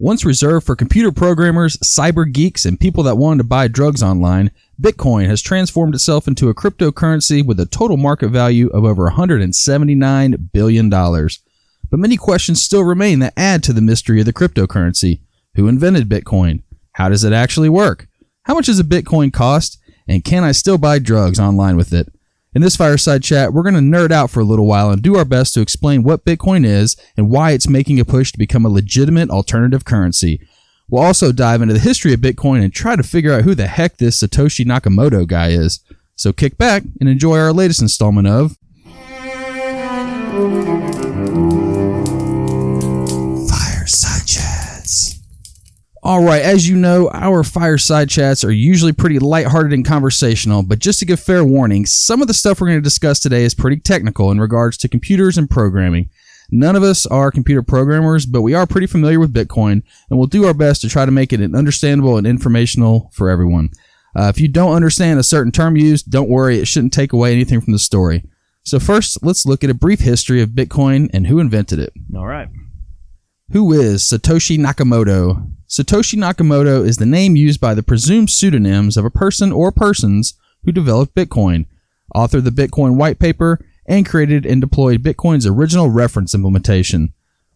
Once reserved for computer programmers, cyber geeks, and people that wanted to buy drugs online, Bitcoin has transformed itself into a cryptocurrency with a total market value of over $179 billion. But many questions still remain that add to the mystery of the cryptocurrency. Who invented Bitcoin? How does it actually work? How much does a Bitcoin cost? And can I still buy drugs online with it? In this fireside chat, we're going to nerd out for a little while and do our best to explain what Bitcoin is and why it's making a push to become a legitimate alternative currency. We'll also dive into the history of Bitcoin and try to figure out who the heck this Satoshi Nakamoto guy is. So kick back and enjoy our latest installment of All right, as you know, our fireside chats are usually pretty lighthearted and conversational, but just to give fair warning, some of the stuff we're going to discuss today is pretty technical in regards to computers and programming. None of us are computer programmers, but we are pretty familiar with Bitcoin, and we'll do our best to try to make it understandable and informational for everyone. Uh, if you don't understand a certain term used, don't worry, it shouldn't take away anything from the story. So, first, let's look at a brief history of Bitcoin and who invented it. All right. Who is Satoshi Nakamoto? Satoshi Nakamoto is the name used by the presumed pseudonyms of a person or persons who developed Bitcoin, authored the Bitcoin white paper, and created and deployed Bitcoin's original reference implementation.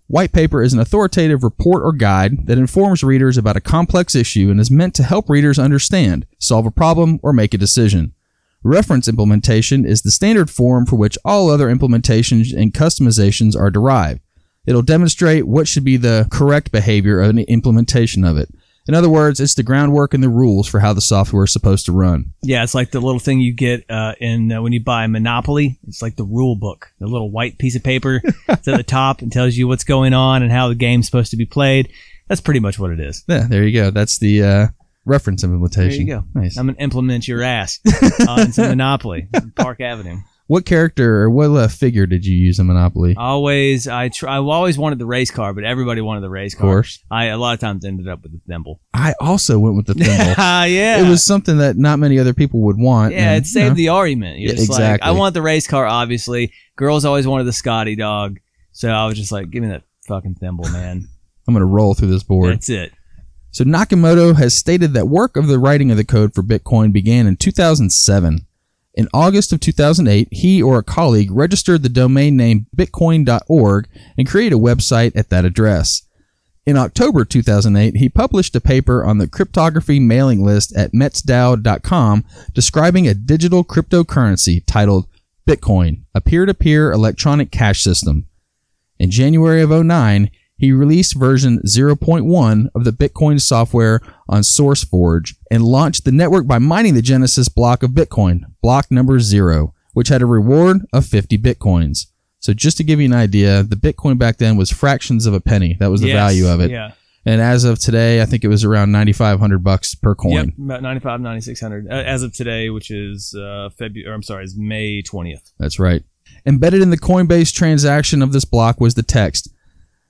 White paper is an authoritative report or guide that informs readers about a complex issue and is meant to help readers understand, solve a problem, or make a decision. Reference implementation is the standard form for which all other implementations and customizations are derived. It'll demonstrate what should be the correct behavior of an implementation of it. In other words, it's the groundwork and the rules for how the software is supposed to run. Yeah, it's like the little thing you get uh, in uh, when you buy Monopoly. It's like the rule book, the little white piece of paper. at the top and tells you what's going on and how the game's supposed to be played. That's pretty much what it is. Yeah, there you go. That's the uh, reference implementation. There you go. Nice. I'm gonna implement your ass on some Monopoly, Park Avenue. What character or what uh, figure did you use in Monopoly? Always, I try. I always wanted the race car, but everybody wanted the race Of car. course. I a lot of times ended up with the thimble. I also went with the thimble. Ah, yeah. It was something that not many other people would want. Yeah, and, it saved you know, the argument. You're Yeah, just like, exactly. I want the race car, obviously. Girls always wanted the Scotty dog. So I was just like, give me that fucking thimble, man. I'm going to roll through this board. That's it. So Nakamoto has stated that work of the writing of the code for Bitcoin began in 2007. In August of 2008, he or a colleague registered the domain name bitcoin.org and created a website at that address. In October 2008, he published a paper on the cryptography mailing list at metzdowd.com describing a digital cryptocurrency titled Bitcoin, a peer-to-peer electronic cash system. In January of 09, he released version 0.1 of the Bitcoin software on SourceForge and launched the network by mining the Genesis block of Bitcoin, block number 0, which had a reward of 50 Bitcoins. So just to give you an idea, the Bitcoin back then was fractions of a penny. That was the Yes, value of it. Yeah. And as of today, I think it was around 9500 bucks per coin. Yep. About 95, 9600 uh, as of today, which is uh, February. I'm sorry, is May 20th. That's right. Embedded in the Coinbase transaction of this block was the text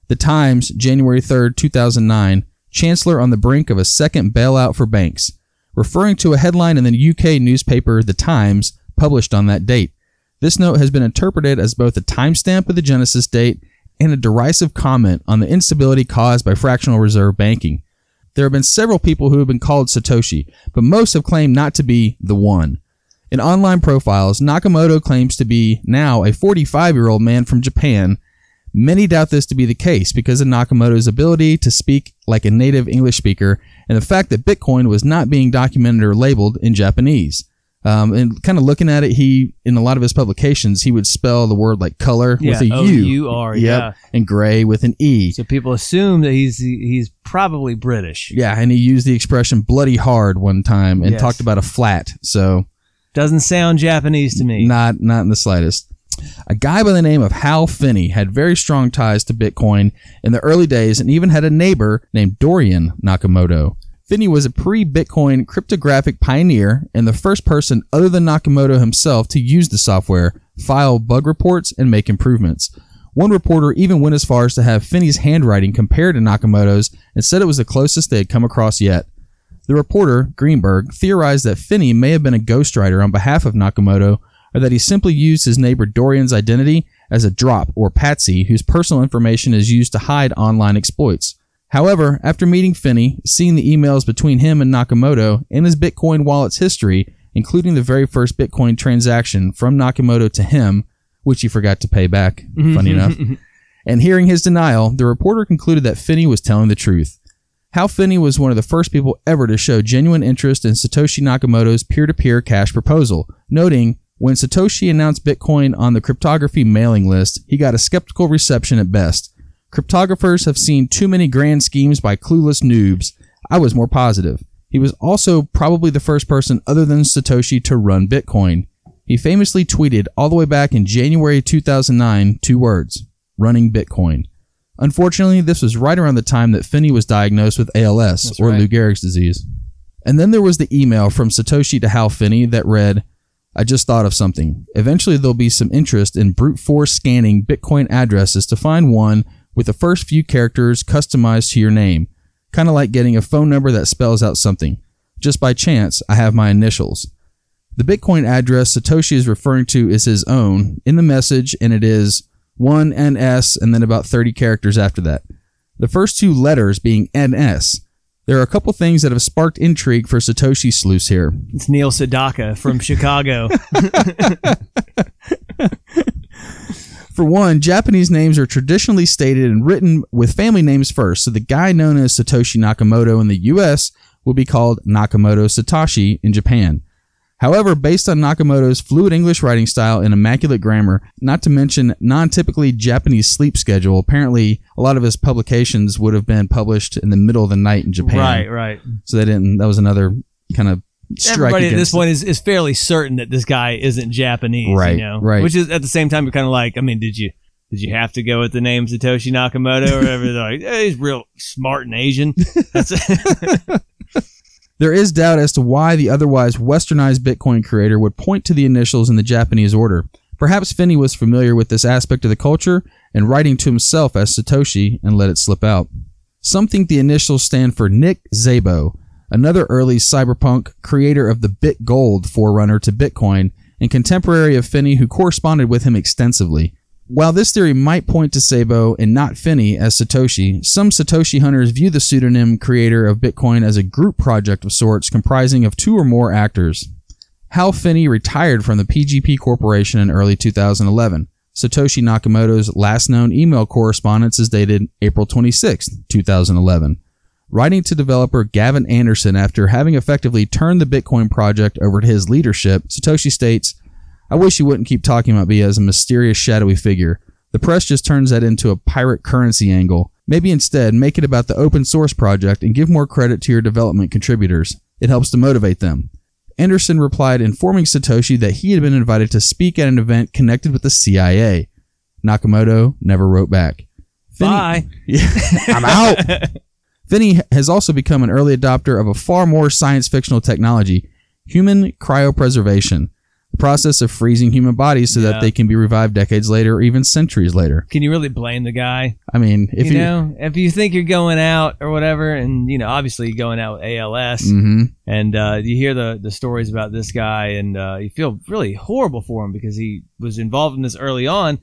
The Times, January 3rd, 2009, Chancellor on the brink of a second bailout for banks, referring to a headline in the UK newspaper The Times published on that date. This note has been interpreted as both a timestamp of the Genesis date and a derisive comment on the instability caused by fractional reserve banking. There have been several people who have been called Satoshi, but most have claimed not to be the one. In online profiles, Nakamoto claims to be now a 45 year old man from Japan. Many doubt this to be the case because of Nakamoto's ability to speak like a native English speaker and the fact that Bitcoin was not being documented or labeled in Japanese. Um, and kind of looking at it, he in a lot of his publications he would spell the word like color with a Yeah, U, O-U-R, Yep, yeah. and gray with an E. So people assume that he's he's probably British. Yeah, and he used the expression "bloody hard" one time and Yes. talked about a flat. So Doesn't sound Japanese to me. Not not in the slightest. A guy by the name of Hal Finney had very strong ties to Bitcoin in the early days and even had a neighbor named Dorian Nakamoto. Finney was a pre-Bitcoin cryptographic pioneer and the first person other than Nakamoto himself to use the software, file bug reports, and make improvements. One reporter even went as far as to have Finney's handwriting compared to Nakamoto's and said it was the closest they had come across yet. The reporter, Greenberg, theorized that Finney may have been a ghostwriter on behalf of Nakamoto, or that he simply used his neighbor Dorian's identity as a drop or patsy whose personal information is used to hide online exploits. However, after meeting Finney, seeing the emails between him and Nakamoto, and his Bitcoin wallet's history, including the very first Bitcoin transaction from Nakamoto to him, which he forgot to pay back, mm-hmm. funny enough, and hearing his denial, the reporter concluded that Finney was telling the truth. Hal Finney was one of the first people ever to show genuine interest in Satoshi Nakamoto's peer to peer cash proposal, noting, when Satoshi announced Bitcoin on the cryptography mailing list, he got a skeptical reception at best. Cryptographers have seen too many grand schemes by clueless noobs. I was more positive. He was also probably the first person other than Satoshi to run Bitcoin. He famously tweeted all the way back in January 2009 two words running Bitcoin. Unfortunately, this was right around the time that Finney was diagnosed with ALS, That's or right. Lou Gehrig's disease. And then there was the email from Satoshi to Hal Finney that read, I just thought of something. Eventually, there'll be some interest in brute force scanning Bitcoin addresses to find one with the first few characters customized to your name. Kind of like getting a phone number that spells out something. Just by chance, I have my initials. The Bitcoin address Satoshi is referring to is his own in the message, and it is 1NS and then about 30 characters after that. The first two letters being NS. There are a couple things that have sparked intrigue for Satoshi sleuths here. It's Neil Sedaka from Chicago. For one, Japanese names are traditionally stated and written with family names first, so the guy known as Satoshi Nakamoto in the US will be called Nakamoto Satoshi in Japan. However, based on Nakamoto's fluid English writing style and immaculate grammar, not to mention non typically Japanese sleep schedule, apparently a lot of his publications would have been published in the middle of the night in Japan. right, right. So they didn't, that was another kind of strike Everybody at this point is, is fairly certain that this guy isn't Japanese, Right, You know? right. Which is at the same time, you're kind of like, I mean, did you did you have to go with the name Satoshi Nakamoto or whatever? They're like, hey, he's real smart and Asian. That's There is doubt as to why the otherwise westernized Bitcoin creator would point to the initials in the Japanese order. Perhaps Finney was familiar with this aspect of the culture and writing to himself as Satoshi and let it slip out. Some think the initials stand for Nick Szabo, another early cyberpunk creator of the BitGold forerunner to Bitcoin and contemporary of Finney who corresponded with him extensively. While this theory might point to Szabo and not Finney as Satoshi, some Satoshi hunters view the pseudonym creator of Bitcoin as a group project of sorts comprising of two or more actors. Hal Finney retired from the PGP Corporation in early 2011. Satoshi Nakamoto's last known email correspondence is dated April 26, 2011. Writing to developer Gavin Andresen after having effectively turned the Bitcoin project over to his leadership, Satoshi states, I wish you wouldn't keep talking about me as a mysterious, shadowy figure. The press just turns that into a pirate currency angle. Maybe instead, make it about the open source project and give more credit to your development contributors. It helps to motivate them. Andresen replied, informing Satoshi that he had been invited to speak at an event connected with the CIA. Nakamoto never wrote back. Finney- Bye. I'm out. Finney has also become an early adopter of a far more science fictional technology, human cryopreservation, the process of freezing human bodies so Yeah. that they can be revived decades later or even centuries later. Can you really blame the guy? I mean, if you know, if you think you're going out or whatever, and you know, obviously you're going out with ALS, hmm and uh, you hear the the stories about this guy, and uh, you feel really horrible for him because he was involved in this early on.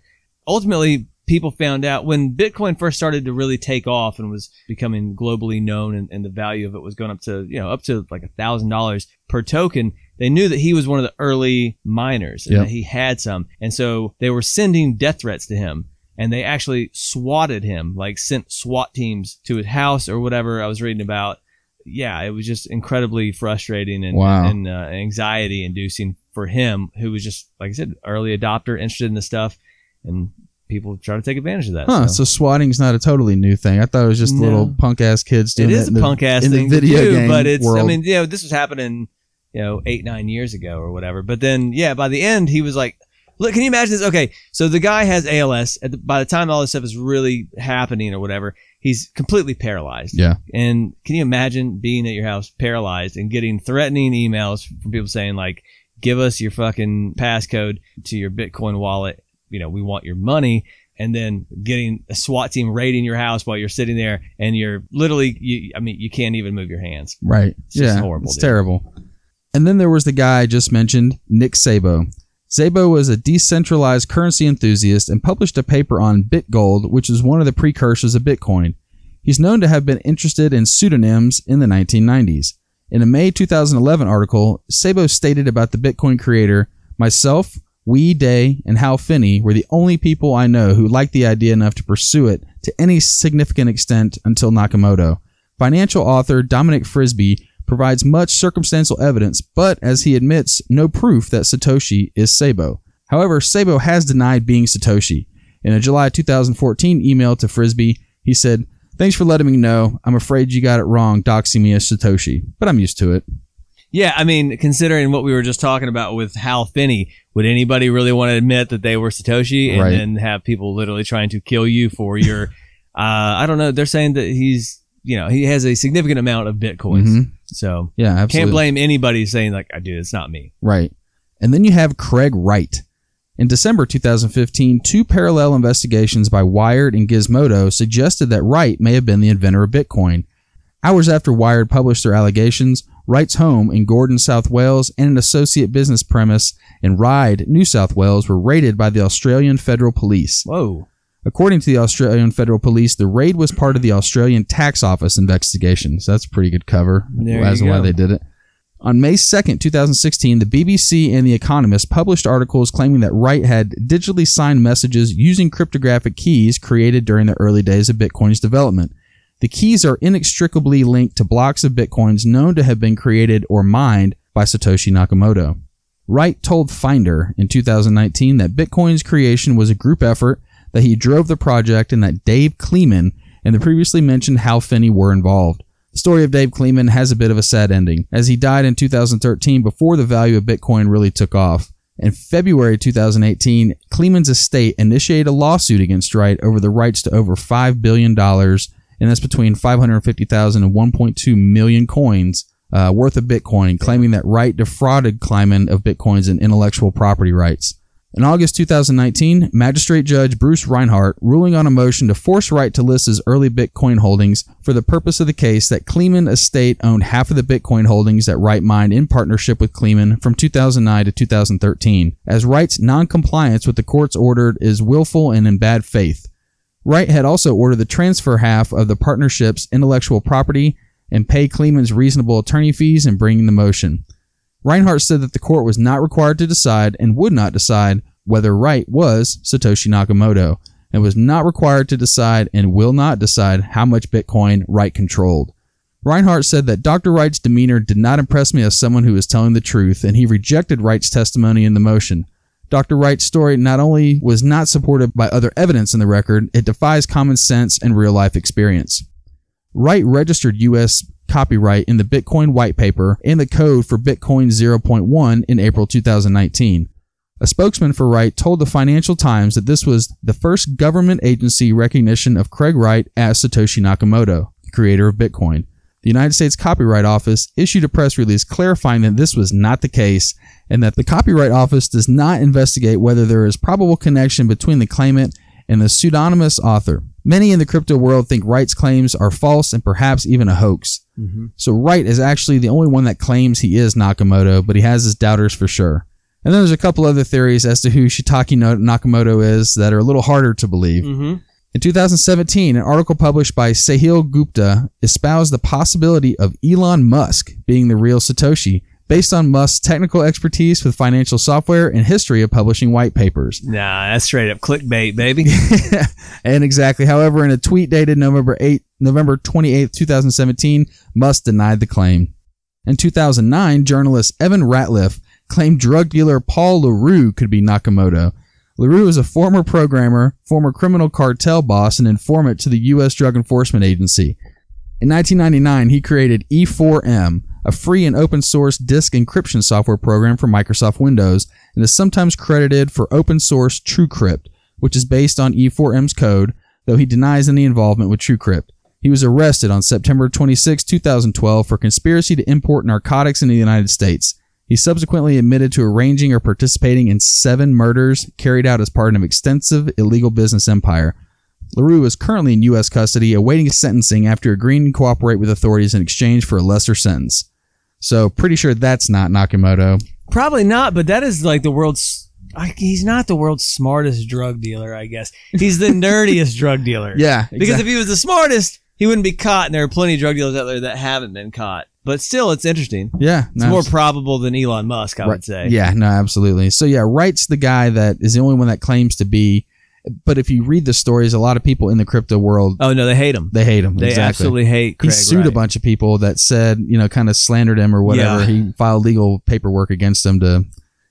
Ultimately, people found out when Bitcoin first started to really take off and was becoming globally known, and, and the value of it was going up to you know up to like a thousand dollars per token. They knew that he was one of the early miners and Yep. that he had some, and so they were sending death threats to him and they actually swatted him, like sent SWAT teams to his house or whatever I was reading about. Yeah, it was just incredibly frustrating and, Wow. and uh, anxiety inducing for him, who was just, like I said, early adopter, interested in the stuff, and people try to take advantage of that. Huh, so. so swatting's not a totally new thing. I thought it was just No. little punk ass kids doing It that is a in the- punk ass in the thing video to do, game but it's. I mean, you know, this was happening, you know, eight nine years ago or whatever. But then, yeah, by the end, he was like, "Look, can you imagine this? Okay, so the guy has ALS. At the, by the time all this stuff is really happening or whatever, he's completely paralyzed. Yeah. And can you imagine being at your house paralyzed and getting threatening emails from people saying like, "Give us your fucking passcode to your Bitcoin wallet. You know, we want your money." and then getting a SWAT team raiding your house while you're sitting there and you're literally you I mean you can't even move your hands. Right. It's just yeah. horrible, It's dude. terrible. And then there was the guy I just mentioned, Nick Szabo. Szabo was a decentralized currency enthusiast and published a paper on BitGold, which is one of the precursors of Bitcoin. He's known to have been interested in pseudonyms in the 1990s. In a May 2011 article, Szabo stated about the Bitcoin creator, myself, Wei Dai, and Hal Finney were the only people I know who liked the idea enough to pursue it to any significant extent until Nakamoto. Financial author Dominic Frisby provides much circumstantial evidence, but as he admits, no proof that Satoshi is Szabo. However, Szabo has denied being Satoshi. In a July 2014 email to Frisby, he said, Thanks for letting me know. I'm afraid you got it wrong doxing me as Satoshi, but I'm used to it. Yeah, I mean, considering what we were just talking about with Hal Finney, would anybody really want to admit that they were Satoshi and Right. then have people literally trying to kill you for your? uh, I don't know. They're saying that he's, you know, he has a significant amount of bitcoins. Mhm. So Yeah, absolutely. can't blame anybody saying like, "I do." It's not me. Right. And then you have Craig Wright. In December 2015, two parallel investigations by Wired and Gizmodo suggested that Wright may have been the inventor of Bitcoin. Hours after Wired published their allegations, Wright's home in Gordon, South Wales, and an associate business premise in Ryde, New South Wales, were raided by the Australian Federal Police. Whoa. According to the Australian Federal Police, the raid was part of the Australian Tax Office investigation. So that's pretty good cover There as to why they did it. On May 2nd, 2016, the BBC and The Economist published articles claiming that Wright had digitally signed messages using cryptographic keys created during the early days of Bitcoin's development. The keys are inextricably linked to blocks of Bitcoins known to have been created or mined by Satoshi Nakamoto. Wright told Finder in 2019 that Bitcoin's creation was a group effort, that he drove the project, and that Dave Kleiman and the previously mentioned Hal Finney were involved. The story of Dave Kleiman has a bit of a sad ending, as he died in 2013 before the value of Bitcoin really took off. In February 2018, Kleiman's estate initiated a lawsuit against Wright over the rights to over $5 billion, and that's between 550,000 and 1.2 million coins uh, worth of Bitcoin, claiming that Wright defrauded Kleiman of Bitcoins and intellectual property rights. In August 2019, Magistrate Judge Bruce Reinhardt ruling on a motion to force Wright to list his early Bitcoin holdings for the purpose of the case that Kleiman Estate owned half of the Bitcoin holdings that Wright mined in partnership with Kleiman from 2009 to 2013, as Wright's non-compliance with the court's order is willful and in bad faith. Wright had also ordered the transfer half of the partnership's intellectual property and pay Kleiman's reasonable attorney fees in bringing the motion. Reinhardt said that the court was not required to decide and would not decide whether Wright was Satoshi Nakamoto, and was not required to decide and will not decide how much Bitcoin Wright controlled. Reinhardt said that Dr. Wright's demeanor did not impress me as someone who was telling the truth, and he rejected Wright's testimony in the motion. Dr. Wright's story not only was not supported by other evidence in the record, it defies common sense and real life experience. Wright registered U.S. copyright in the Bitcoin white paper and the code for Bitcoin 0.1 in April 2019. A spokesman for Wright told the Financial Times that this was the first government agency recognition of Craig Wright as Satoshi Nakamoto, the creator of Bitcoin. The United States Copyright Office issued a press release clarifying that this was not the case and that the Copyright Office does not investigate whether there is probable connection between the claimant and the pseudonymous author. Many in the crypto world think Wright's claims are false and perhaps even a hoax. So Wright is actually the only one that claims he is Nakamoto, but he has his doubters for sure. And then there's a couple other theories as to who Shitaki No- Nakamoto is that are a little harder to believe. Mm-hmm. In 2017, an article published by Sahil Gupta espoused the possibility of Elon Musk being the real Satoshi, based on Musk's technical expertise with financial software and history of publishing white papers. Nah, that's straight up clickbait, baby. and exactly. However, in a tweet dated November 8, November 28, 2017, Musk denied the claim. In 2009, journalist Evan Ratliff claimed drug dealer Paul Le Roux could be Nakamoto. Le Roux is a former programmer, former criminal cartel boss, and informant to the U.S. Drug Enforcement Agency. In 1999, he created E4M, a free and open source disk encryption software program for Microsoft Windows, and is sometimes credited for open source TrueCrypt, which is based on E4M's code, though he denies any involvement with TrueCrypt. He was arrested on September 26, 2012 for conspiracy to import narcotics into the United States. He subsequently admitted to arranging or participating in seven murders carried out as part of an extensive illegal business empire. Le Roux is currently in U.S. custody awaiting sentencing after agreeing to cooperate with authorities in exchange for a lesser sentence. So, pretty sure that's not Nakamoto. Probably not, but that is like the world's. I, he's not the world's smartest drug dealer, I guess. He's the nerdiest drug dealer. Yeah, Because if he was the smartest, he wouldn't be caught, and there are plenty of drug dealers out there that haven't been caught. But still, it's interesting. Yeah, It's more probable than Elon Musk, I Right. would say. Yeah, no, absolutely. So yeah, Wright's the guy that is the only one that claims to be. But if you read the stories, a lot of people in the crypto world Oh no, they hate him. they hate him. They exactly. absolutely hate He Craig. sued a Wright. bunch of people that said, you know, kind of slandered him or whatever. Yeah. He filed legal paperwork against him to.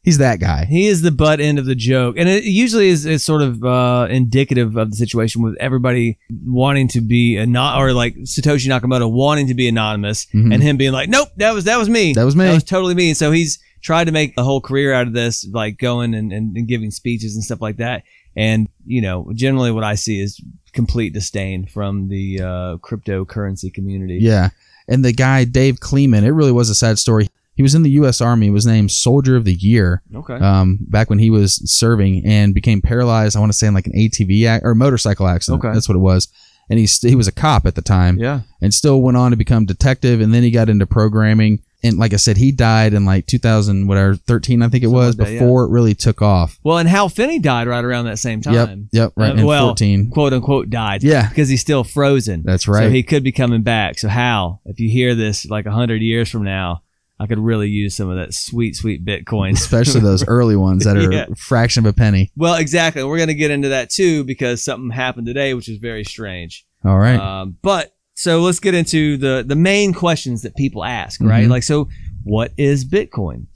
He's that guy. He is the butt end of the joke, and it usually is, is sort of uh, indicative of the situation with everybody wanting to be a not or like Satoshi Nakamoto wanting to be anonymous, Mhm. and him being like, "Nope, that was that was me. That was me." That was totally me." So he's tried to make a whole career out of this, like going and, and, and giving speeches and stuff like that. And you know, generally, what I see is complete disdain from the uh, cryptocurrency community. Yeah. And the guy, Dave Kleiman, it really was a sad story. He was in the U.S. Army. Was named Soldier of the Year Okay. um, back when he was serving and became paralyzed. I want to say in like an ATV ac- or motorcycle accident. Okay. That's what it was. And he, st- he was a cop at the time yeah. and still went on to become detective. And then he got into programming. And like I said, he died in like 2000, whatever, 13, I think it was, like that, yeah. before it really took off. Well, and Hal Finney died right around that same time. Yep. Yep. Right. Uh, in well, 14. quote unquote died. Yeah. because he's still frozen. That's right. So he could be coming back. So Hal, if you hear this like a hundred years from now, I could really use some of that sweet, sweet Bitcoin. Especially those early ones that are Yeah. a fraction of a penny. well, exactly. We're going to get into that too because something happened today, which is very strange. All right. Um, but so let's get into the the main questions that people ask, right? Mhm. Like, so what is Bitcoin?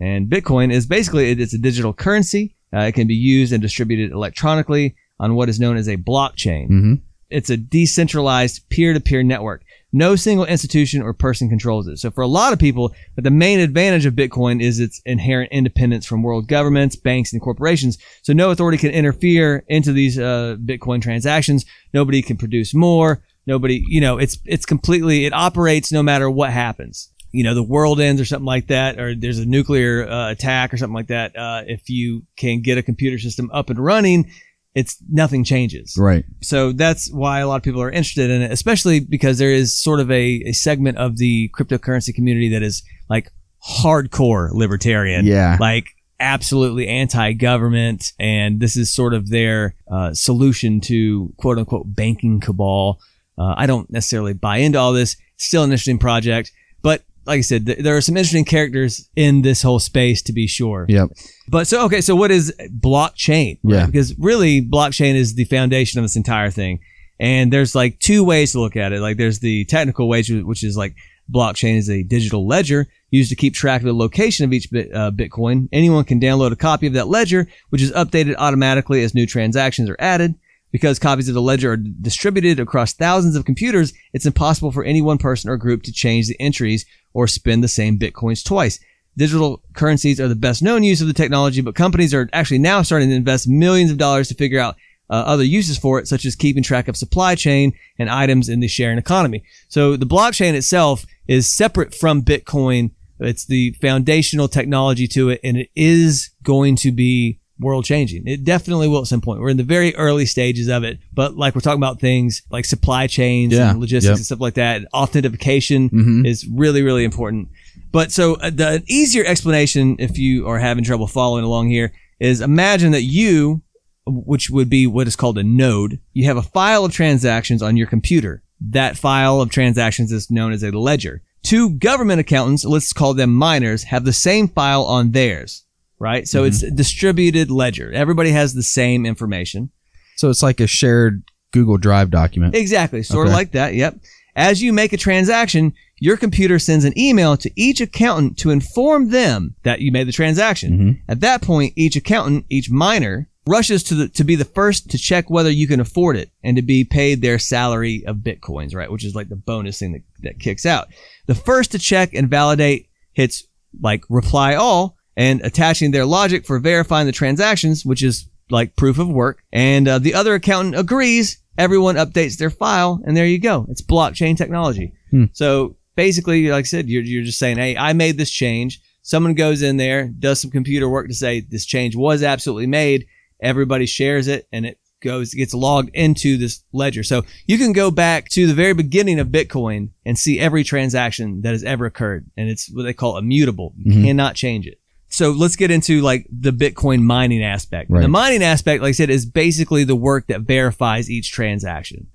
And Bitcoin is basically it's a digital currency. Uh, it can be used and distributed electronically on what is known as a blockchain. hmm It's a decentralized peer-to-peer network. No single institution or person controls it. So for a lot of people, but the main advantage of Bitcoin is its inherent independence from world governments, banks, and corporations. So no authority can interfere into these uh, Bitcoin transactions. Nobody can produce more. Nobody, you know, it's it's completely it operates no matter what happens. You know, the world ends or something like that, or there's a nuclear uh, attack or something like that. Uh, if you can get a computer system up and running, it's nothing changes. Right. So that's why a lot of people are interested in it, especially because there is sort of a, a segment of the cryptocurrency community that is like hardcore libertarian. Yeah. Like absolutely anti-government. And this is sort of their uh, solution to quote unquote banking cabal. Uh, I don't necessarily buy into all this. Still an interesting project. But like I said, th- there are some interesting characters in this whole space to be sure. Yep. But so okay, so what is blockchain? right? Yeah. Because really, blockchain is the foundation of this entire thing. And there's like two ways to look at it. Like there's the technical way, which is like blockchain is a digital ledger used to keep track of the location of each bit, uh, Bitcoin. Anyone can download a copy of that ledger, which is updated automatically as new transactions are added. Because copies of the ledger are distributed across thousands of computers, it's impossible for any one person or group to change the entries or spend the same Bitcoins twice. Digital currencies are the best known use of the technology, but companies are actually now starting to invest millions of dollars to figure out uh, other uses for it, such as keeping track of supply chain and items in the sharing economy. So the blockchain itself is separate from Bitcoin. It's the foundational technology to it, and it is going to be world changing. It definitely will at some point. We're in the very early stages of it, but like we're talking about things like supply chains Yeah. and logistics Yep. and stuff like that. Authentication Mhm. is really, really important. But so uh, the easier explanation, if you are having trouble following along here, is imagine that you, which would be what is called a node, you have a file of transactions on your computer. That file of transactions is known as a ledger. Two government accountants, let's call them miners, have the same file on theirs, right? So it's a distributed ledger. Everybody has the same information. So it's like a shared Google Drive document. Exactly. Sort of like that. Yep. As you make a transaction, your computer sends an email to each accountant to inform them that you made the transaction. Mhm. At that point, each accountant, each miner, rushes to the, to be the first to check whether you can afford it and to be paid their salary of bitcoins, right? Which is like the bonus thing that, that kicks out. The first to check and validate hits like reply all and attaching their logic for verifying the transactions, which is like proof of work. And uh, the other accountant agrees. Everyone updates their file, and there you go. It's blockchain technology. Hmm. So basically, like I said, you're, you're just saying, hey, I made this change. Someone goes in there, does some computer work to say this change was absolutely made. Everybody shares it, and it goes gets logged into this ledger. So you can go back to the very beginning of Bitcoin and see every transaction that has ever occurred, and it's what they call immutable. You Mhm. cannot change it. So let's get into like the Bitcoin mining aspect. Right. The mining aspect, like I said, is basically the work that verifies each transaction.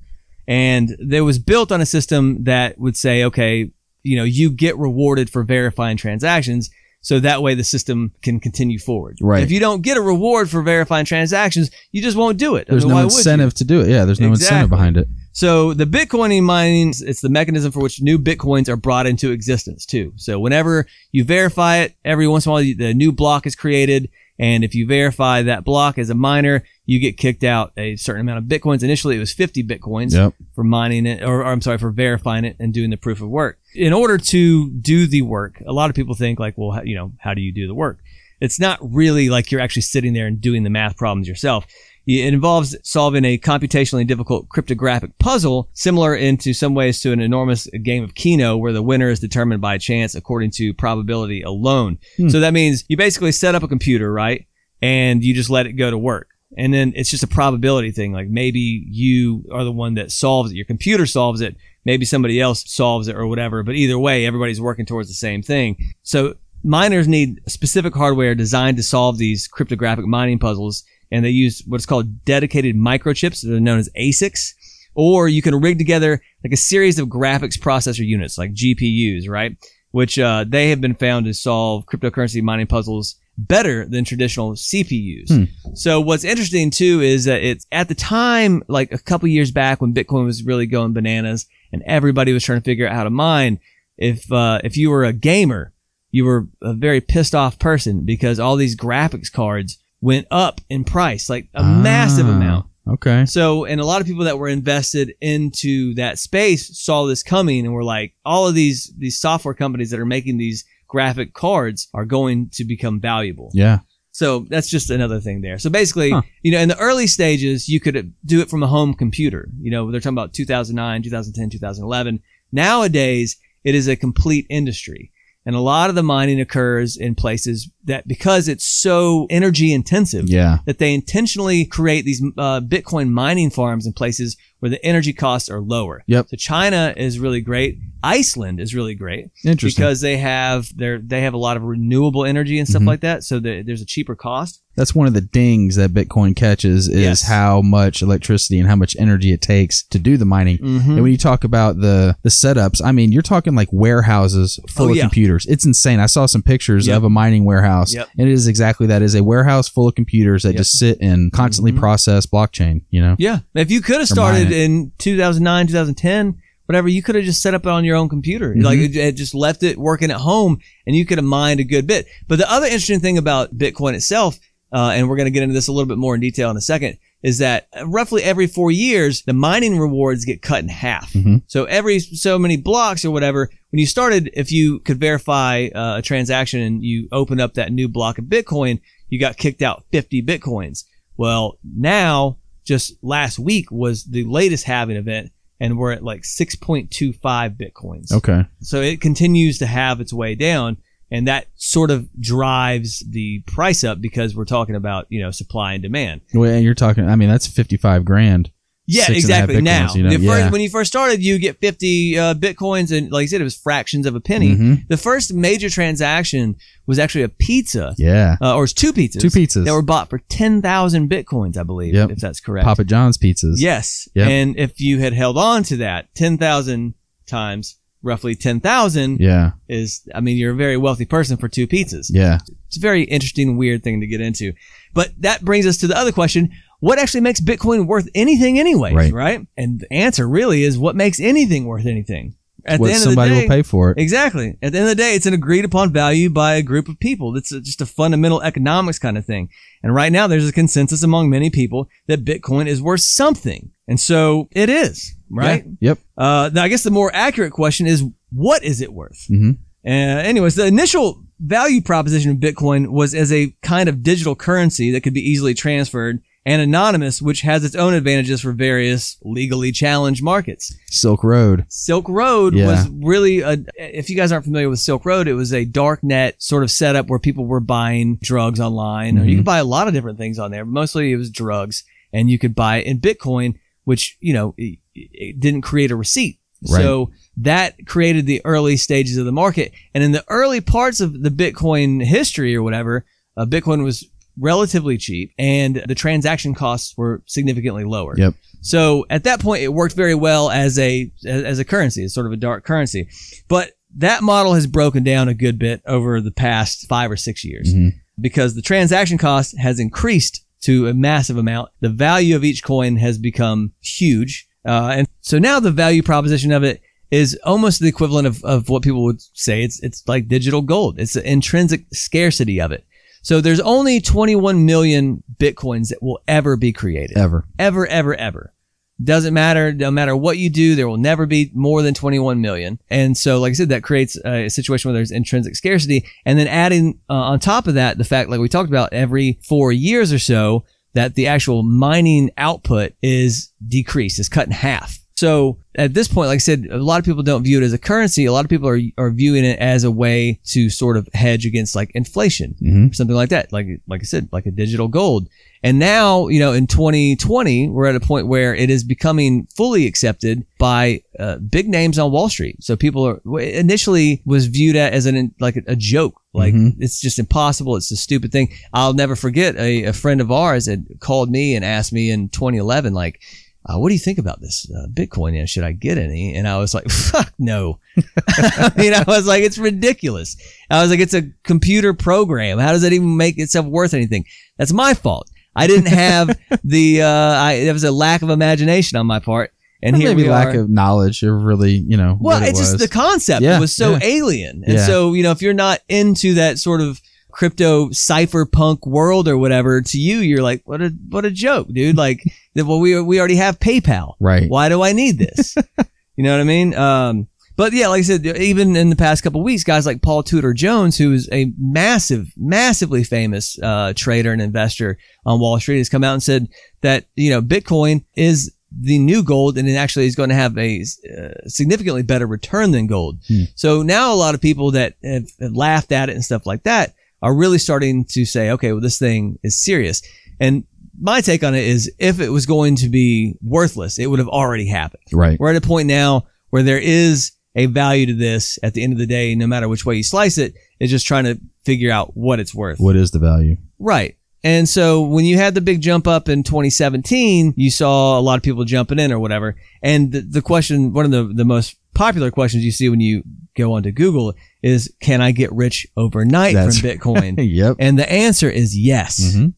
and they was built on a system that would say, okay, you know, you get rewarded for verifying transactions. So that way the system can continue forward. Right. If you don't get a reward for verifying transactions, you just won't do it. I There's mean, no incentive to do it. Yeah, there's no incentive behind it. So the Bitcoining mining, it's the mechanism for which new Bitcoins are brought into existence too. So whenever you verify it, every once in a while, the new block is created. And if you verify that block as a miner, you get kicked out a certain amount of Bitcoins. Initially, it was 50 Bitcoins Yep. for mining it, or, or I'm sorry, for verifying it and doing the proof of work. In order to do the work, a lot of people think like, well, you know, how do you do the work? It's not really like you're actually sitting there and doing the math problems yourself. It involves solving a computationally difficult cryptographic puzzle, similar into some ways to an enormous game of Keno, where the winner is determined by chance according to probability alone. Hmm. So that means you basically set up a computer, right? And you just let it go to work. And then it's just a probability thing. Like maybe you are the one that solves it. Your computer solves it. Maybe somebody else solves it or whatever. But either way, everybody's working towards the same thing. So miners need specific hardware designed to solve these cryptographic mining puzzles. And they use what's called dedicated microchips that are known as ASICs. Or you can rig together like a series of graphics processor units, like GPUs, right? Which uh, they have been found to solve cryptocurrency mining puzzles better than traditional CPUs. So what's interesting too is that it's at the time, like a couple years back when Bitcoin was really going bananas and everybody was trying to figure out how to mine. If, uh, if you were a gamer, you were a very pissed off person because all these graphics cards went up in price, like a massive Ah, amount. Okay. So, and a lot of people that were invested into that space saw this coming and were like, all of these, these software companies that are making these graphic cards are going to become valuable. Yeah. So that's just another thing there. So basically, Huh. you know, in the early stages, you could do it from a home computer. You know, they're talking about 2009, 2010, 2011. Nowadays, it is a complete industry. And a lot of the mining occurs in places that because it's so energy intensive Yeah. that they intentionally create these uh, Bitcoin mining farms in places where the energy costs are lower. Yep. So China is really great. Iceland is really great Interesting. because they have their they have a lot of renewable energy and stuff Mhm. like that. So the, there's a cheaper cost. That's one of the dings that Bitcoin catches is Yes. how much electricity and how much energy it takes to do the mining. Mm-hmm. And when you talk about the the setups, I mean, you're talking like warehouses full Oh, of yeah. computers. It's insane. I saw some pictures Yep. of a mining warehouse, Yep. and it is exactly that. It is a warehouse full of computers that Yep. just sit and constantly Mhm. process blockchain. You know, Yeah. If you could have started in 2009, 2010, whatever, you could have just set up it on your own computer. Mhm. Like it, it just left it working at home and you could have mined a good bit. But the other interesting thing about Bitcoin itself, uh, and we're going to get into this a little bit more in detail in a second, is that roughly every four years, the mining rewards get cut in half. Mhm. So every so many blocks or whatever, when you started, if you could verify uh, a transaction and you open up that new block of Bitcoin, you got kicked out 50 Bitcoins. Well, now, just last week was the latest halving event, and we're at like 6.25 Bitcoins. okay, So it continues to have its way down, and that sort of drives the price up because we're talking about, you know, supply and demand. well, you're talking. I mean, that's fifty five grand. Yeah, Six and a half exactly. Now, Bitcoins, you know? the first, Yeah. when you first started, you get 50 uh, bitcoins, and like I said, it was fractions of a penny. Mhm. The first major transaction was actually a pizza, Yeah, uh, or it's two pizzas, two pizzas. that were bought for 10,000 bitcoins, I believe, Yep. if that's correct. Papa John's pizzas. Yes. Yep. And if you had held on to that 10,000 times roughly 10,000 Yeah, is, I mean, you're a very wealthy person for two pizzas. yeah. It's a very interesting, weird thing to get into. But that brings us to the other question. What actually makes Bitcoin worth anything anyway? Right. Right. And the answer really is what makes anything worth anything. At what the end somebody of the day, will pay for it. Exactly. At the end of the day, it's an agreed upon value by a group of people. It's a, just a fundamental economics kind of thing. And right now, there's a consensus among many people that Bitcoin is worth something. And so it is, right? Yeah. Yep. Uh, now, I guess the more accurate question is, what is it worth? hmm Uh, anyways, the initial value proposition of Bitcoin was as a kind of digital currency that could be easily transferred and anonymous, which has its own advantages for various legally challenged markets. Silk Road. Silk Road Yeah. was really a, if you guys aren't familiar with Silk Road, it was a dark net sort of setup where people were buying drugs online, or you could buy a lot of different things on there. but Mostly it was drugs and you could buy it in Bitcoin, which, you know, it, it didn't create a receipt. So that created the early stages of the market. And in the early parts of the Bitcoin history or whatever, uh, Bitcoin was relatively cheap and the transaction costs were significantly lower. Yep. So at that point, it worked very well as a as a currency, as sort of a dark currency. But that model has broken down a good bit over the past five or six years Mhm. because the transaction cost has increased to a massive amount. The value of each coin has become huge, uh, and so now the value proposition of it is almost the equivalent of, of what people would say it's it's like digital gold. It's the intrinsic scarcity of it. So there's only 21 million bitcoins that will ever be created Ever. ever, ever, ever. Doesn't matter. No matter what you do, there will never be more than 21 million. And so, like I said, that creates a situation where there's intrinsic scarcity. And then adding uh, on top of that, the fact, like we talked about, every four years or so, that the actual mining output is decreased, is cut in half. So at this point, like I said, a lot of people don't view it as a currency. A lot of people are, are viewing it as a way to sort of hedge against like inflation Mhm. something like that. Like like I said, like a digital gold. And now, you know, in 2020, we're at a point where it is becoming fully accepted by uh, big names on Wall Street. So people are initially was viewed at as an like a, joke. Like Mhm. it's just impossible. It's a stupid thing. I'll never forget a, a friend of ours had called me and asked me in 2011, like, uh, what do you think about this uh, Bitcoin? And should I get any? And I was like, fuck no. I mean, I was like, it's ridiculous. I was like, it's a computer program. How does that even make itself worth anything? That's my fault. I didn't have the, uh, I, there was a lack of imagination on my part. And here maybe we lack are. of knowledge of really, you know. Well, what it it's just the concept Yeah, was so yeah. alien. And Yeah. so, you know, if you're not into that sort of crypto cypherpunk world or whatever, to you, you're like, what a, what a joke, dude. Like, well, we, we already have PayPal. right. Why do I need this? you know what I mean? Um, but yeah, like I said, even in the past couple of weeks, guys like Paul Tudor Jones, who is a massive, massively famous uh, trader and investor on Wall Street, has come out and said that you know Bitcoin is the new gold, and it actually is going to have a uh, significantly better return than gold. Hmm. So now a lot of people that have, have laughed at it and stuff like that are really starting to say, okay, well, this thing is serious. And my take on it is, if it was going to be worthless, it would have already happened. Right. We're at a point now where there is a value to this at the end of the day, no matter which way you slice it, it's just trying to figure out what it's worth. What is the value? Right. And so when you had the big jump up in 2017, you saw a lot of people jumping in or whatever. And the, the question, one of the, the most popular questions you see when you go onto Google is, can I get rich overnight That's- from Bitcoin? yep. and the answer is yes Mhm.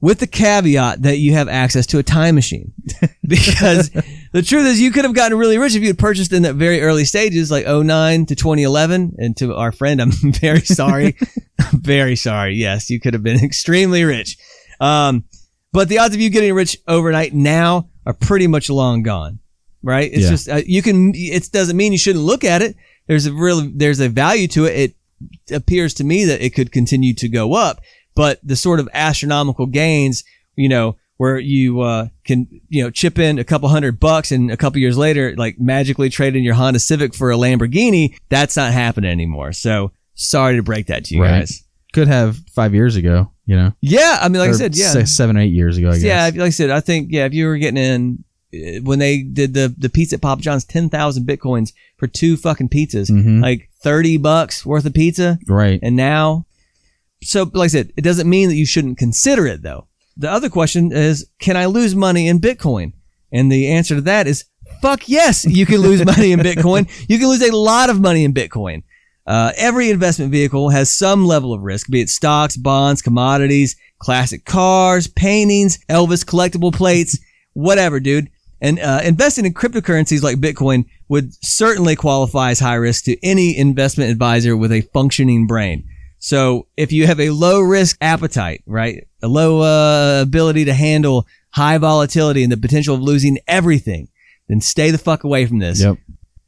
with the caveat that you have access to a time machine. because the truth is you could have gotten really rich if you had purchased in that very early stages, like 09 to 2011. And to our friend, I'm very sorry. Very sorry. Yes, you could have been extremely rich. Um, but the odds of you getting rich overnight now are pretty much long gone, right? It's Yeah. just, uh, you can, it doesn't mean you shouldn't look at it. There's a real, there's a value to it. It appears to me that it could continue to go up, but the sort of astronomical gains, you know, where you uh, can you know chip in a couple hundred bucks and a couple years later like magically trade in your Honda Civic for a Lamborghini, that's not happening anymore. So sorry to break that to you Right. guys. Could have five years ago, you know. Yeah, I mean, like I Or said, yeah, se- seven, eight years ago, I guess. yeah. Like I said, I think yeah, if you were getting in when they did the the pizza at Papa John's, ten thousand bitcoins for two fucking pizzas, Mhm. like thirty bucks worth of pizza, Right. and now, so like I said, it doesn't mean that you shouldn't consider it though. The other question is, can I lose money in Bitcoin? And the answer to that is, fuck yes, you can lose money in Bitcoin. You can lose a lot of money in Bitcoin. Uh, every investment vehicle has some level of risk, be it stocks, bonds, commodities, classic cars, paintings, Elvis collectible plates, whatever, dude. And uh, investing in cryptocurrencies like Bitcoin would certainly qualify as high risk to any investment advisor with a functioning brain. So if you have a low risk appetite, right, a low uh, ability to handle high volatility and the potential of losing everything, then stay the fuck away from this. Yep.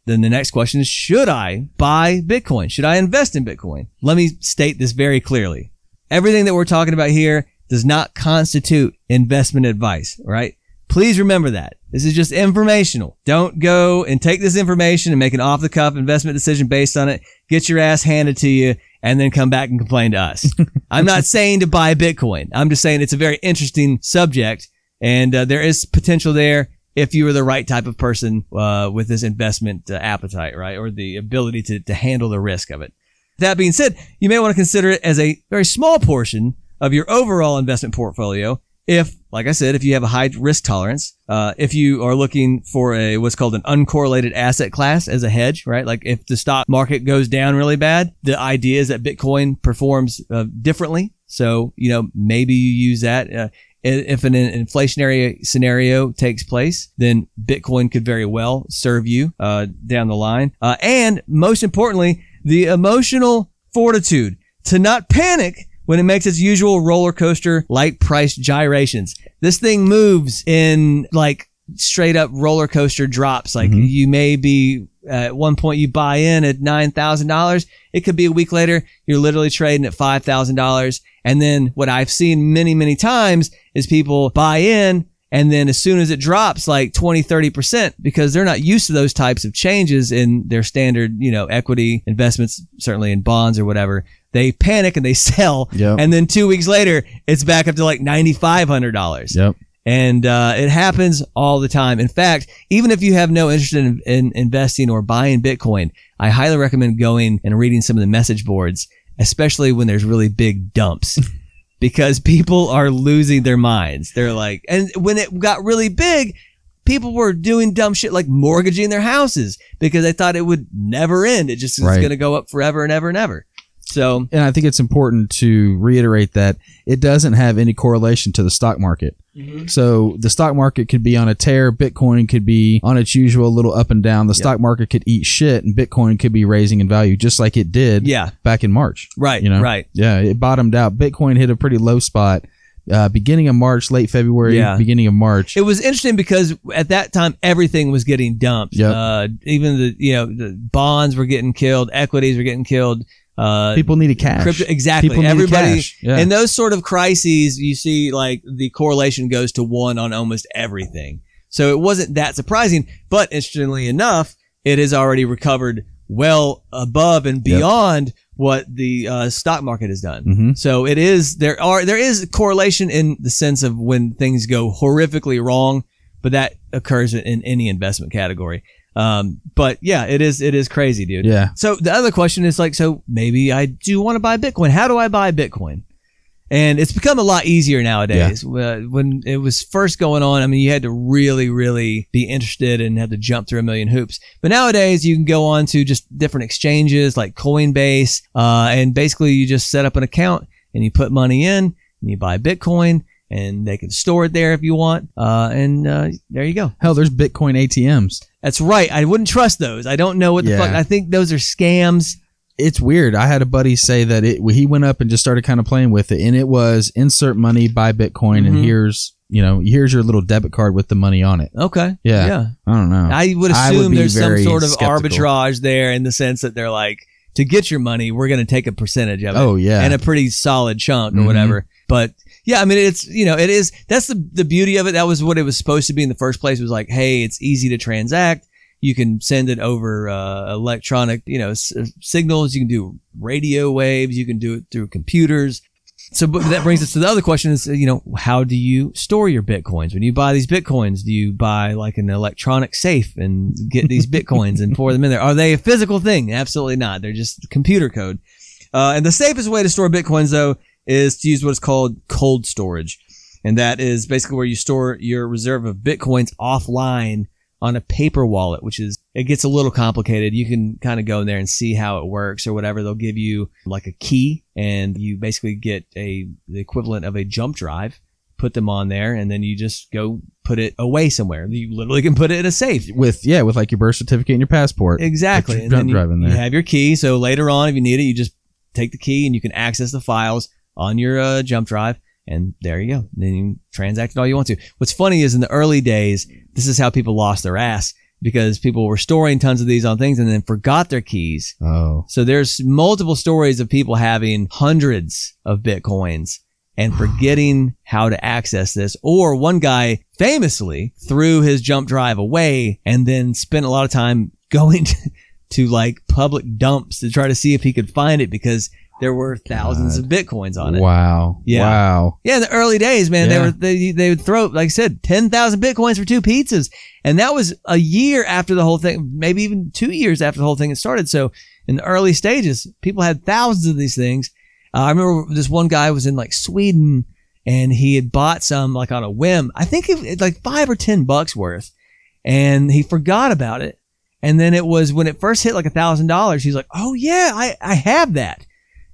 Then the next question is, should I buy Bitcoin? Should I invest in Bitcoin? Let me state this very clearly. Everything that we're talking about here does not constitute investment advice, right? Please remember that. This is just informational. Don't go and take this information and make an off the cuff investment decision based on it. Get your ass handed to you and then come back and complain to us. I'm not saying to buy Bitcoin. I'm just saying it's a very interesting subject and uh, there is potential there if you are the right type of person uh, with this investment uh, appetite, right? Or the ability to, to handle the risk of it. That being said, you may want to consider it as a very small portion of your overall investment portfolio. If, like I said, if you have a high risk tolerance, uh, if you are looking for a what's called an uncorrelated asset class as a hedge, right? Like if the stock market goes down really bad, the idea is that Bitcoin performs uh, differently. So you know maybe you use that. Uh, if an inflationary scenario takes place, then Bitcoin could very well serve you uh, down the line. Uh, and most importantly, the emotional fortitude to not panic when it makes its usual roller coaster like price gyrations. This thing moves in like straight up roller coaster drops. Like Mhm. you may be uh, at one point you buy in at nine thousand dollars. It could be a week later you're literally trading at five thousand dollars. And then what I've seen many many times is people buy in. And then as soon as it drops like 20, 30%, because they're not used to those types of changes in their standard, you know, equity investments, certainly in bonds or whatever, they panic and they sell. Yep. And then two weeks later, it's back up to like $9,500. Yep. And uh, it happens all the time. In fact, even if you have no interest in, in investing or buying Bitcoin, I highly recommend going and reading some of the message boards, especially when there's really big dumps. because people are losing their minds. They're like, and when it got really big, people were doing dumb shit like mortgaging their houses because they thought it would never end. It just is Right. going to go up forever and ever and ever. So, And I think it's important to reiterate that it doesn't have any correlation to the stock market. So the stock market could be on a tear, Bitcoin could be on its usual little up and down. The stock market could eat shit and Bitcoin could be raising in value just like it did yeah, back in March. right, You know? right. Yeah, it bottomed out. Bitcoin hit a pretty low spot uh, beginning of March, late February, Yeah. beginning of March. It was interesting because at that time everything was getting dumped. Yep. Uh, even the you know the bonds were getting killed, equities were getting killed. Uh, People needed cash. Crypto, exactly. People Everybody cash. Yeah. in those sort of crises, you see like the correlation goes to one on almost everything. So it wasn't that surprising, but interestingly enough, it has already recovered well above and Yep. beyond what the uh, stock market has done. hmm So it is there are there is correlation in the sense of when things go horrifically wrong, but that occurs in any investment category. Um, but yeah, it is it is crazy, dude. Yeah. So the other question is like, so maybe I do want to buy Bitcoin. How do I buy Bitcoin? And it's become a lot easier nowadays. Uh, When it was first going on, I mean, you had to really, really be interested and have to jump through a million hoops. But nowadays, you can go on to just different exchanges like Coinbase, uh, and basically you just set up an account and you put money in and you buy Bitcoin, and they can store it there if you want. Uh, and uh, there you go. Hell, there's Bitcoin ATMs. That's right. I wouldn't trust those. I don't know what the Yeah. fuck. I think those are scams. It's weird. I had a buddy say that it. He went up and just started kind of playing with it, and it was insert money, buy Bitcoin, and Mhm. here's you know here's your little debit card with the money on it. Okay. Yeah. Yeah. I don't know. I would I would assume there's some sort of skeptical. arbitrage there in the sense that they're like, to get your money, we're going to take a percentage of it. Oh, yeah. And a pretty solid chunk or Mhm. whatever. But yeah, I mean, it's, you know, it is, that's the, the beauty of it. That was what it was supposed to be in the first place. It was like, hey, it's easy to transact. You can send it over uh, electronic, you know, s- signals. You can do radio waves. You can do it through computers. So, but that brings us to the other question: is you know, how do you store your bitcoins when you buy these bitcoins? Do you buy like an electronic safe and get these bitcoins and pour them in there? Are they a physical thing? Absolutely not. They're just computer code. Uh, and the safest way to store bitcoins, though, is to use what is called cold storage, and that is basically where you store your reserve of bitcoins offline on a paper wallet, which is it gets a little complicated. You can kind of go in there and see how it works or whatever. They'll give you like a key, and you basically get a the equivalent of a jump drive. Put them on there, and then you just go put it away somewhere. You literally can put it in a safe. with yeah, with like your birth certificate and your passport. Exactly. Your And jump you, drive in you have your key. So later on, if you need it, you just take the key and you can access the files on your uh, jump drive. And there you go. Then you transact it all you want to. What's funny is in the early days, this is how people lost their ass because people were storing tons of these on things and then forgot their keys. Oh, So there's multiple stories of people having hundreds of bitcoins and forgetting how to access this. Or one guy famously threw his jump drive away and then spent a lot of time going to, to like public dumps to try to see if he could find it because there were thousands of bitcoins on it. wow. Yeah. Wow. Yeah, in the early days, man, they were they they would throw like I said, ten thousand bitcoins for two pizzas, and that was a year after the whole thing, maybe even two years after the whole thing had started. So in the early stages, people had thousands of these things. Uh, I remember this one guy was in like Sweden and he had bought some like on a whim. I think it, it like five or ten bucks worth, and he forgot about it. And then it was when it first hit like a thousand dollars. He's like, "Oh yeah, I I have that,"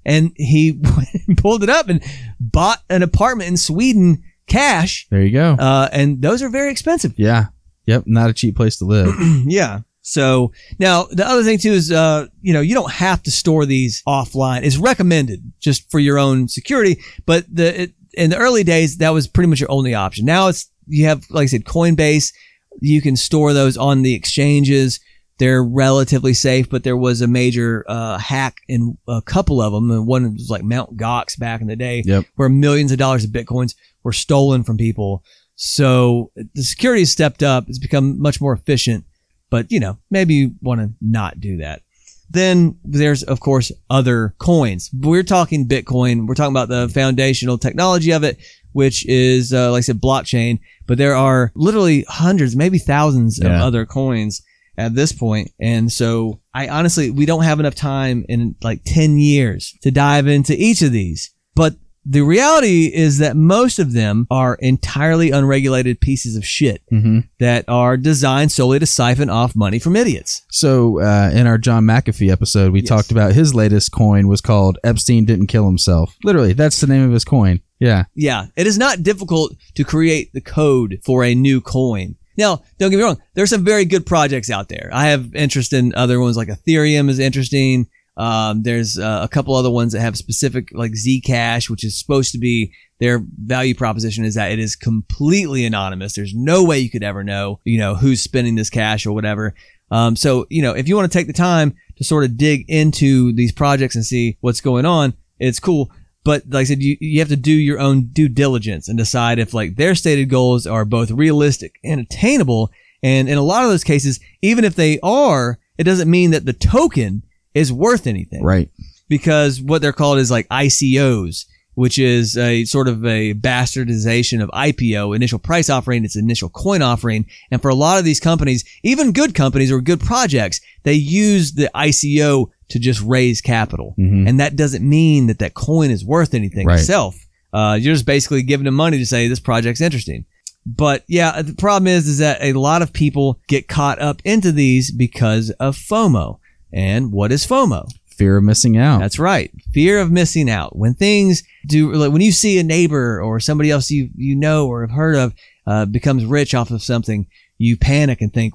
and he pulled it up and bought an apartment in Sweden cash. There you go. Uh, and those are very expensive. yeah. Yep. Not a cheap place to live. yeah. So now the other thing too is, uh, you know, you don't have to store these offline. It's recommended just for your own security. But the it, in the early days, that was pretty much your only option. Now it's you have, like I said, Coinbase. You can store those on the exchanges. They're relatively safe, but there was a major uh, hack in a couple of them. And one was like Mount Gox back in the day, Yep. where millions of dollars of bitcoins were stolen from people. So the security has stepped up. It's become much more efficient. But you know, maybe you want to not do that. Then there's of course other coins. We're talking Bitcoin. We're talking about the foundational technology of it, which is uh, like I said, blockchain. But there are literally hundreds, maybe thousands of other coins at this point. And so I honestly, we don't have enough time in like 10 years to dive into each of these. But the reality is that most of them are entirely unregulated pieces of shit hmm that are designed solely to siphon off money from idiots. So, uh, in our John McAfee episode, we Yes. talked about his latest coin was called Epstein Didn't Kill Himself. Literally, that's the name of his coin. Yeah. Yeah, it is not difficult to create the code for a new coin. Now, don't get me wrong. There's some very good projects out there. I have interest in other ones like Ethereum is interesting. Um, there's uh, a couple other ones that have specific like Zcash, which is supposed to be their value proposition is that it is completely anonymous. There's no way you could ever know, you know, who's spending this cash or whatever. Um, so, you know, if you want to take the time to sort of dig into these projects and see what's going on, it's cool. But like I said, you, you have to do your own due diligence and decide if like their stated goals are both realistic and attainable. And in a lot of those cases, even if they are, it doesn't mean that the token is worth anything Right. because what they're called is like ICOs, which is a sort of a bastardization of IPO, initial price offering. It's initial coin offering. And for a lot of these companies, even good companies or good projects, they use the ICO to just raise capital. Mhm. And that doesn't mean that that coin is worth anything Right. itself. Uh, you're just basically giving them money to say this project's interesting. But yeah, the problem is, is that a lot of people get caught up into these because of FOMO. And what is FOMO? Fear of missing out. That's right. Fear of missing out. When things do, like when you see a neighbor or somebody else you, you know or have heard of, uh, becomes rich off of something, you panic and think,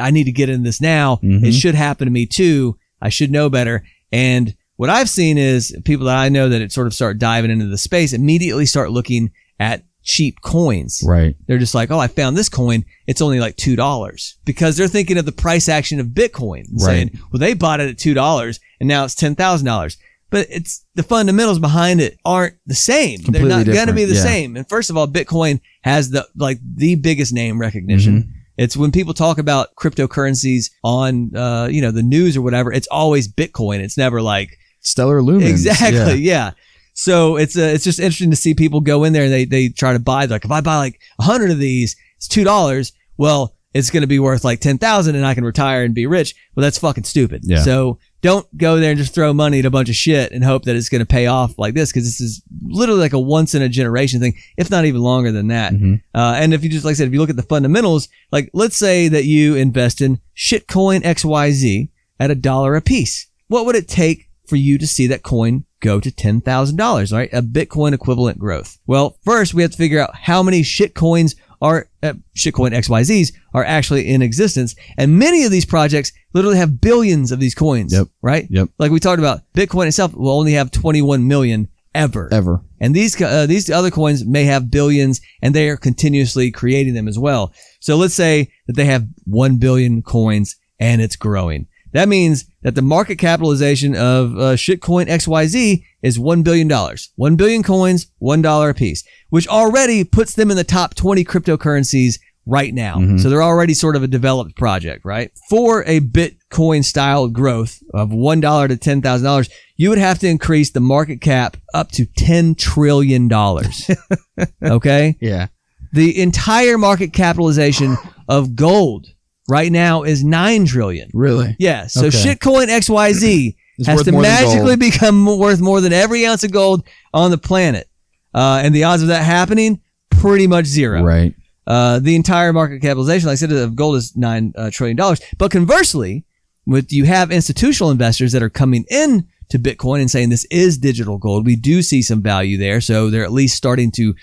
I need to get in this now. Mhm. It should happen to me too. I should know better. And what I've seen is people that I know that it sort of start diving into the space immediately start looking at cheap coins. right. They're just like, oh, I found this coin. It's only like two dollars because they're thinking of the price action of Bitcoin, Right. saying, well, they bought it at two dollars and now it's ten thousand dollars. But it's the fundamentals behind it aren't the same. Completely they're not going to be the yeah. same. And first of all, Bitcoin has the like the biggest name recognition. Mm-hmm. It's when people talk about cryptocurrencies on uh, you know the news or whatever. It's always Bitcoin. It's never like Stellar lumens. Exactly. Yeah. Yeah. So it's uh, it's just interesting to see people go in there and they they try to buy like if I buy like a hundred of these, it's two dollars. Well, it's going to be worth like ten thousand, and I can retire and be rich. Well, that's fucking stupid. Yeah. So don't go there and just throw money at a bunch of shit and hope that it's going to pay off like this because this is literally like a once in a generation thing, if not even longer than that. Mhm. Uh, and if you just like I said, if you look at the fundamentals, like let's say that you invest in shitcoin XYZ at a dollar a piece, what would it take for you to see that coin go to $10,000, right? A Bitcoin equivalent growth. Well, first we have to figure out how many shitcoins are, uh, shitcoin XYZs are actually in existence. And many of these projects literally have billions of these coins, Yep. right? Yep. Like we talked about, Bitcoin itself will only have 21 million ever. Ever. And these uh, these other coins may have billions, and they are continuously creating them as well. So let's say that they have one billion coins, and it's growing. That means that the market capitalization of uh, shitcoin XYZ is one billion dollars. One billion coins, one dollar a piece, which already puts them in the top twenty cryptocurrencies right now. Mhm. So they're already sort of a developed project, right? For a Bitcoin style growth of one dollar to ten thousand dollars, you would have to increase the market cap up to ten trillion dollars. okay, Yeah. the entire market capitalization of gold right now is nine trillion. Really. Yeah, so Okay. shitcoin XYZ It's has worth to more than magically gold. become mo- worth more than every ounce of gold on the planet. Uh, and the odds of that happening, pretty much zero. Right. Uh, the entire market capitalization, like I said, of gold is nine uh, trillion dollars. But conversely, with you have institutional investors that are coming in to Bitcoin and saying this is digital gold. We do see some value there, so they're at least starting to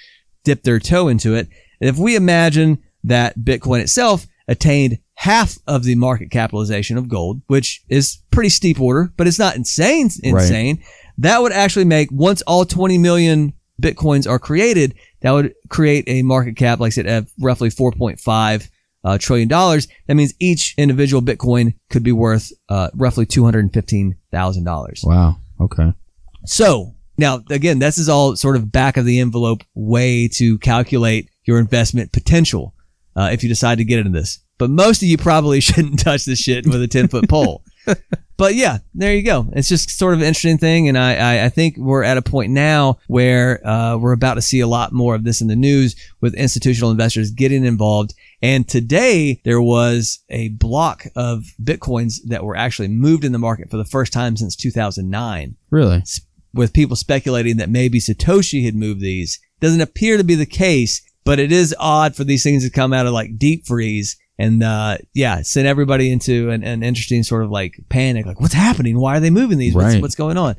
dip their toe into it. And if we imagine that Bitcoin itself attained half of the market capitalization of gold, which is pretty steep order, but it's not insane, insane. That would actually make once all 20 million Bitcoins are created, that would create a market cap, like I said, of roughly 4.5 uh, trillion dollars. That means each individual Bitcoin could be worth uh, roughly $215,000. Wow. Okay. So now, again, this is all sort of back of the envelope way to calculate your investment potential uh, if you decide to get into this. But most of you probably shouldn't touch this shit with a 10 foot pole. But yeah, there you go. It's just sort of an interesting thing. And I, I, I think we're at a point now where uh, we're about to see a lot more of this in the news with institutional investors getting involved. And today there was a block of Bitcoins that were actually moved in the market for the first time since 2009 Really? with people speculating that maybe Satoshi had moved these. Doesn't appear to be the case, but it is odd for these things to come out of like deep freeze and uh, yeah, send everybody into an, an interesting sort of like panic. Like, what's happening? Why are they moving these? What's, Right. what's going on?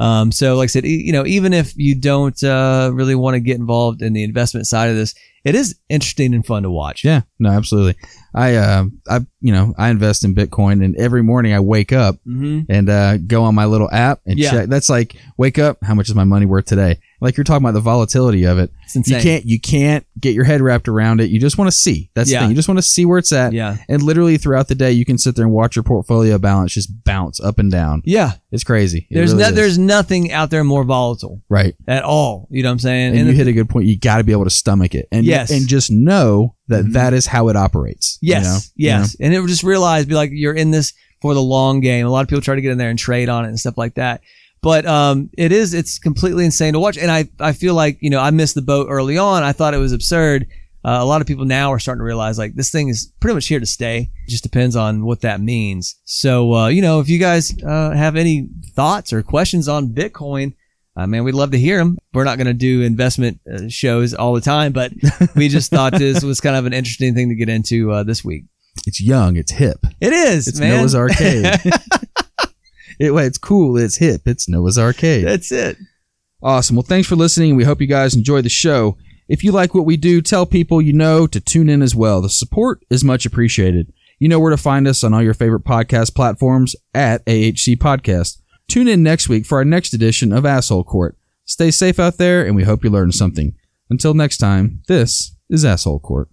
Um, so, like I said, you know, even if you don't uh, really want to get involved in the investment side of this, it is interesting and fun to watch. Yeah. No, absolutely. I, uh, I, you know, I invest in Bitcoin, and every morning I wake up hmm and uh, go on my little app and Yeah. check. That's like wake up. How much is my money worth today? Like you're talking about the volatility of it. You can't. You can't get your head wrapped around it. You just want to see. That's Yeah. the thing. You just want to see where it's at. Yeah. And literally throughout the day, you can sit there and watch your portfolio balance just bounce up and down. Yeah. It's crazy. It There's really no, there's nothing out there more volatile right. at all. You know what I'm saying? And, you the- hit a good point. You got to be able to stomach it, and Yes. and just know that Mhm. that is how it operates. you Yes, know? yes, and it would just realize, be like, you're in this for the long game. A lot of people try to get in there and trade on it and stuff like that. But um, it is, it's completely insane to watch. And I, I feel like, you know, I missed the boat early on. I thought it was absurd. Uh, a lot of people now are starting to realize like this thing is pretty much here to stay. It just depends on what that means. So, uh, you know, if you guys uh, have any thoughts or questions on Bitcoin, uh, man, we'd love to hear them. We're not going to do investment uh, shows all the time, but we just thought this was kind of an interesting thing to get into uh, this week. It's young. It's hip. It is, It's man. Noah's Arcade. it, well, it's cool. It's hip. It's Noah's Arcade. That's it. Awesome. Well, thanks for listening. We hope you guys enjoy the show. If you like what we do, tell people you know to tune in as well. The support is much appreciated. You know where to find us on all your favorite podcast platforms at AHC Podcast. Tune in next week for our next edition of Asshole Court. Stay safe out there, and we hope you learned something. Until next time, this is Asshole Court.